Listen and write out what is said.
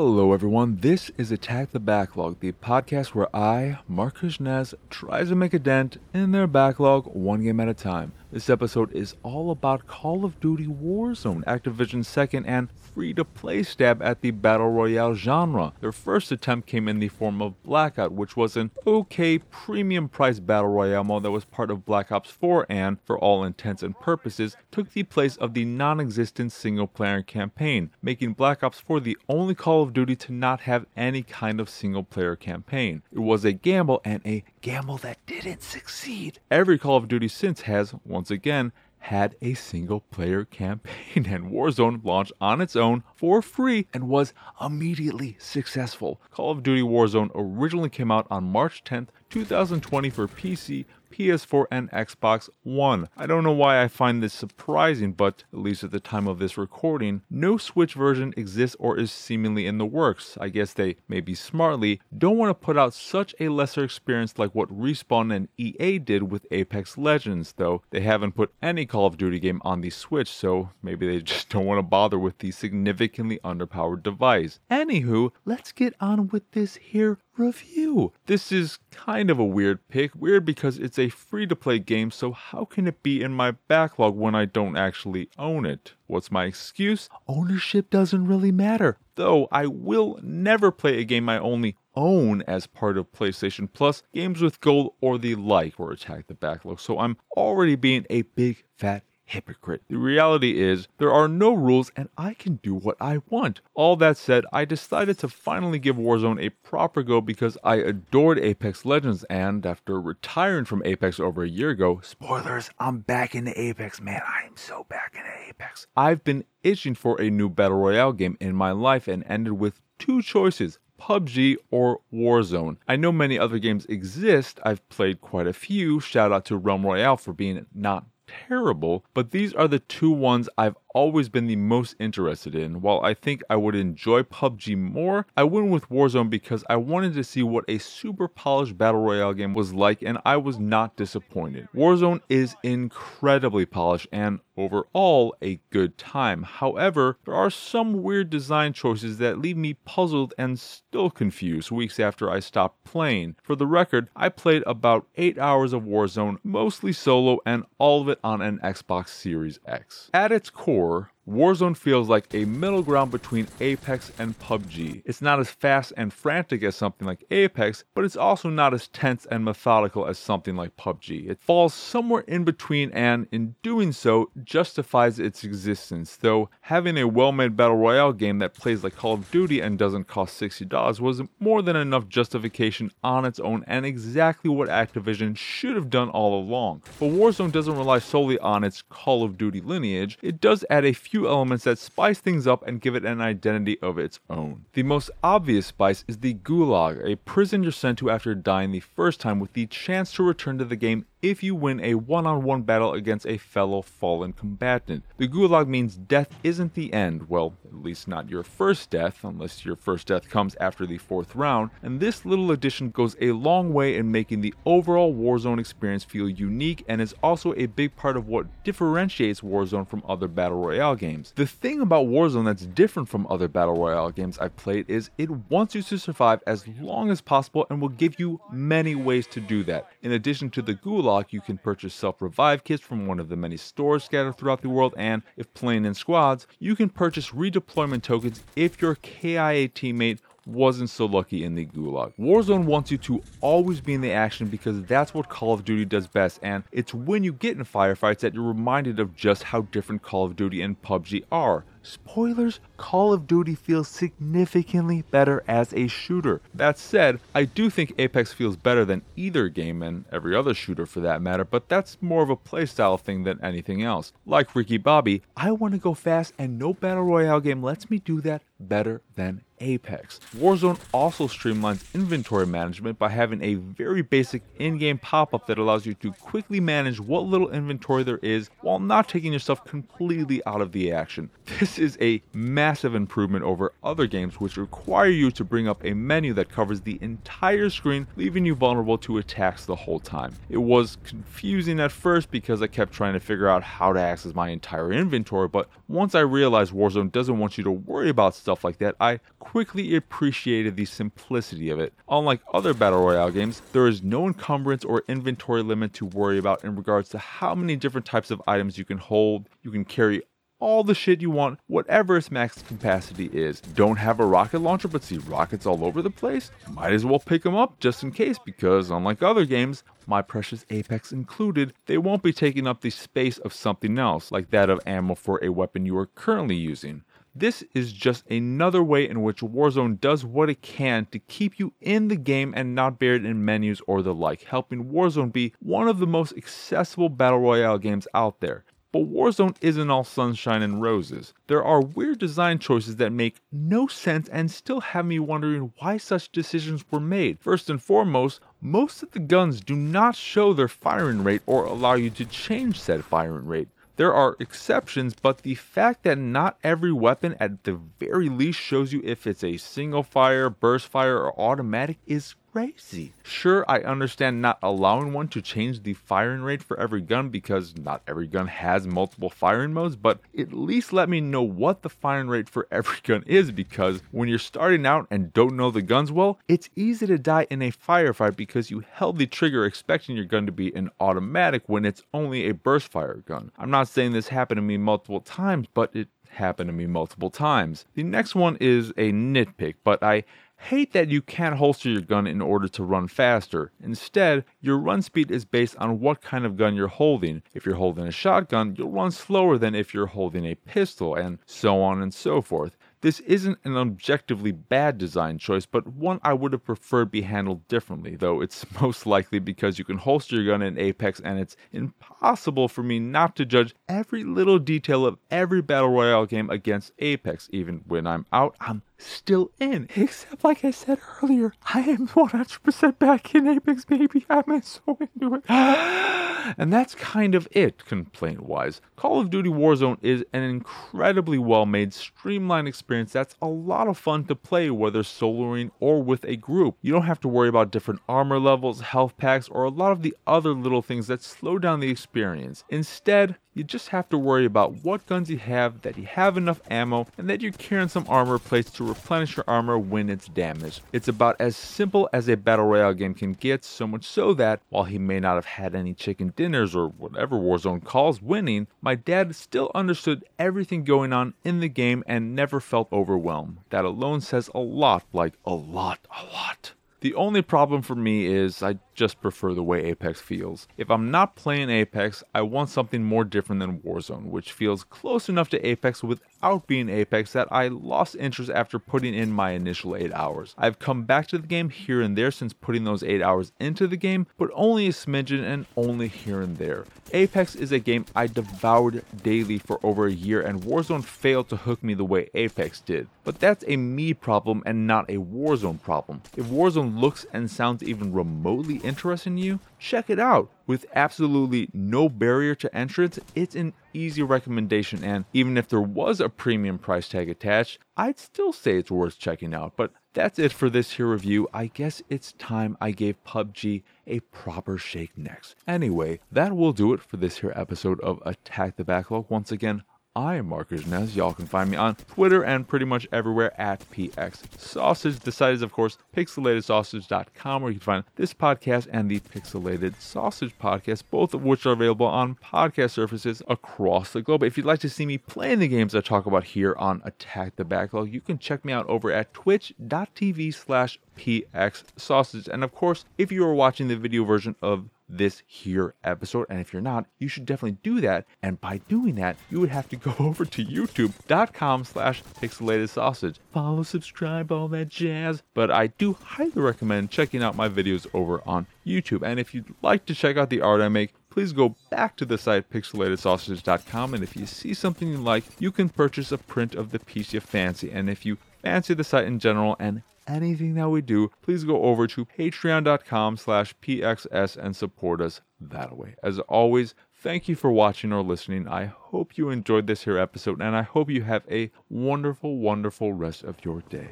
Hello, everyone. This is Attack the Backlog, the podcast where I, Mark Krishnaz, tries to make a dent in their backlog one game at a time. This episode is all about Call of Duty Warzone, Activision's second and free to play stab at the Battle Royale genre. Their first attempt came in the form of Blackout, which was an okay premium priced Battle Royale mode that was part of Black Ops 4 and, for all intents and purposes, took the place of the non existent single player campaign, making Black Ops 4 the only Call of Duty to not have any kind of single player campaign. It was a gamble and a gamble that didn't succeed. Every Call of Duty since has, once again, had a single player campaign, and Warzone launched on its own for free and was immediately successful. Call of Duty Warzone originally came out on March 10th, 2020 for PC, PS4, and Xbox One. I don't know why I find this surprising, but at least at the time of this recording, no Switch version exists or is seemingly in the works. I guess they, maybe smartly, don't want to put out such a lesser experience like what Respawn and EA did with Apex Legends, though they haven't put any Call of Duty game on the Switch, so maybe they just don't want to bother with the significantly underpowered device. Anywho, let's get on with this here review. This is kind of a weird pick. Weird because it's a free to play game, so how can it be in my backlog when I don't actually own it? What's my excuse? Ownership doesn't really matter. Though I will never play a game I only own as part of PlayStation Plus, games with gold or the like, or attack the backlog. So I'm already being a big fat hypocrite. The reality is, there are no rules and I can do what I want. All that said, I decided to finally give Warzone a proper go because I adored Apex Legends and after retiring from Apex over a year ago, spoilers, I'm back into Apex, man. I am so back into Apex. I've been itching for a new Battle Royale game in my life and ended with two choices. PUBG or Warzone. I know many other games exist. I've played quite a few. Shout out to Realm Royale for being not terrible, but these are the two ones I've always been the most interested in. While I think I would enjoy PUBG more, I went with Warzone because I wanted to see what a super polished battle royale game was like, and I was not disappointed. Warzone is incredibly polished and overall a good time. However, there are some weird design choices that leave me puzzled and still confused weeks after I stopped playing. For the record, I played about 8 hours of Warzone, mostly solo, and all of it on an Xbox Series X. At its core, power Warzone feels like a middle ground between Apex and PUBG. It's not as fast and frantic as something like Apex, but it's also not as tense and methodical as something like PUBG. It falls somewhere in between and, in doing so, justifies its existence, though having a well made Battle Royale game that plays like Call of Duty and doesn't cost $60 was more than enough justification on its own and exactly what Activision should have done all along. But Warzone doesn't rely solely on its Call of Duty lineage, it does add a few elements that spice things up and give it an identity of its own. The most obvious spice is the Gulag, a prison you're sent to after dying the first time with the chance to return to the game if you win a one on one battle against a fellow fallen combatant. The Gulag means death isn't the end, well, at least not your first death, unless your first death comes after the fourth round, and this little addition goes a long way in making the overall Warzone experience feel unique and is also a big part of what differentiates Warzone from other Battle Royale games. The thing about Warzone that's different from other Battle Royale games I've played is it wants you to survive as long as possible and will give you many ways to do that. In addition to the Gulag, you can purchase self revive kits from one of the many stores scattered throughout the world, and if playing in squads, you can purchase redeployment tokens if your KIA teammate wasn't so lucky in the gulag. Warzone wants you to always be in the action because that's what Call of Duty does best, and it's when you get in firefights that you're reminded of just how different Call of Duty and PUBG are. Spoilers, Call of Duty feels significantly better as a shooter. That said, I do think Apex feels better than either game and every other shooter for that matter, but that's more of a playstyle thing than anything else. Like Ricky Bobby, I want to go fast and no Battle Royale game lets me do that better than Apex. Warzone also streamlines inventory management by having a very basic in game pop up that allows you to quickly manage what little inventory there is while not taking yourself completely out of the action. This is a massive improvement over other games which require you to bring up a menu that covers the entire screen, leaving you vulnerable to attacks the whole time. It was confusing at first because I kept trying to figure out how to access my entire inventory, but once I realized Warzone doesn't want you to worry about stuff like that, I quickly appreciated the simplicity of it. Unlike other Battle Royale games, there is no encumbrance or inventory limit to worry about in regards to how many different types of items you can hold. You can carry all the shit you want, whatever its max capacity is. Don't have a rocket launcher but see rockets all over the place? Might as well pick them up just in case because, unlike other games, my precious Apex included, they won't be taking up the space of something else, like that of ammo for a weapon you are currently using. This is just another way in which Warzone does what it can to keep you in the game and not buried in menus or the like, helping Warzone be one of the most accessible Battle Royale games out there. But Warzone isn't all sunshine and roses. There are weird design choices that make no sense and still have me wondering why such decisions were made. First and foremost, most of the guns do not show their firing rate or allow you to change said firing rate. There are exceptions, but the fact that not every weapon at the very least shows you if it's a single fire, burst fire, or automatic is crazy. Sure, I understand not allowing one to change the firing rate for every gun because not every gun has multiple firing modes, but at least let me know what the firing rate for every gun is because when you're starting out and don't know the guns well, it's easy to die in a firefight because you held the trigger expecting your gun to be an automatic when it's only a burst fire gun. I'm not saying this happened to me multiple times, but it happened to me multiple times. The next one is a nitpick, but I hate that you can't holster your gun in order to run faster. Instead, your run speed is based on what kind of gun you're holding. If you're holding a shotgun, you'll run slower than if you're holding a pistol, and so on and so forth. This isn't an objectively bad design choice, but one I would have preferred be handled differently, though it's most likely because you can holster your gun in Apex and it's impossible for me not to judge every little detail of every Battle Royale game against Apex. Even when I'm out, I'm still in. Except, like I said earlier, I am 100% back in Apex, baby. I'm so into it. and that's kind of it, complaint wise. Call of Duty Warzone is an incredibly well made, streamlined experience that's a lot of fun to play, whether soloing or with a group. You don't have to worry about different armor levels, health packs, or a lot of the other little things that slow down the experience. Instead, you just have to worry about what guns you have, that you have enough ammo, and that you're carrying some armor plates to replenish your armor when it's damaged. It's about as simple as a battle royale game can get, so much so that while he may not have had any chicken dinners or whatever Warzone calls winning, my dad still understood everything going on in the game and never felt overwhelmed. That alone says a lot, like a lot, a lot. The only problem for me is I just prefer the way Apex feels. If I'm not playing Apex, I want something more different than Warzone, which feels close enough to Apex without being Apex that I lost interest after putting in my initial 8 hours. I've come back to the game here and there since putting those 8 hours into the game, but only a smidgen and only here and there. Apex is a game I devoured daily for over a year and Warzone failed to hook me the way Apex did. But that's a me problem and not a Warzone problem. If Warzone looks and sounds even remotely interesting you, check it out. With absolutely no barrier to entrance, it's an easy recommendation, and even if there was a premium price tag attached, I'd still say it's worth checking out. But that's it for this here review. I guess it's time I gave PUBG a proper shake next. Anyway, that will do it for this here episode of Attack the Backlog. Once again, I am Marcus Nez. Y'all can find me on Twitter and pretty much everywhere at PX Sausage. The site is, of course, pixelatedsausage.com, where you can find this podcast and the Pixelated Sausage podcast, both of which are available on podcast services across the globe. If you'd like to see me playing the games I talk about here on Attack the Backlog, you can check me out over at twitch.tv slash PX Sausage. And of course, if you are watching the video version of this here episode. And if you're not, you should definitely do that. And by doing that, you would have to go over to youtube.com slash pixelated sausage. Follow, subscribe, all that jazz. But I do highly recommend checking out my videos over on YouTube. And if you'd like to check out the art I make, please go back to the site pixelatedsausage.com and if you see something you like, you can purchase a print of the piece you fancy. And if you fancy the site in general and anything that we do, please go over to patreon.com slash pxs and support us that way. As always, thank you for watching or listening. I hope you enjoyed this here episode, and I hope you have a wonderful, wonderful rest of your day.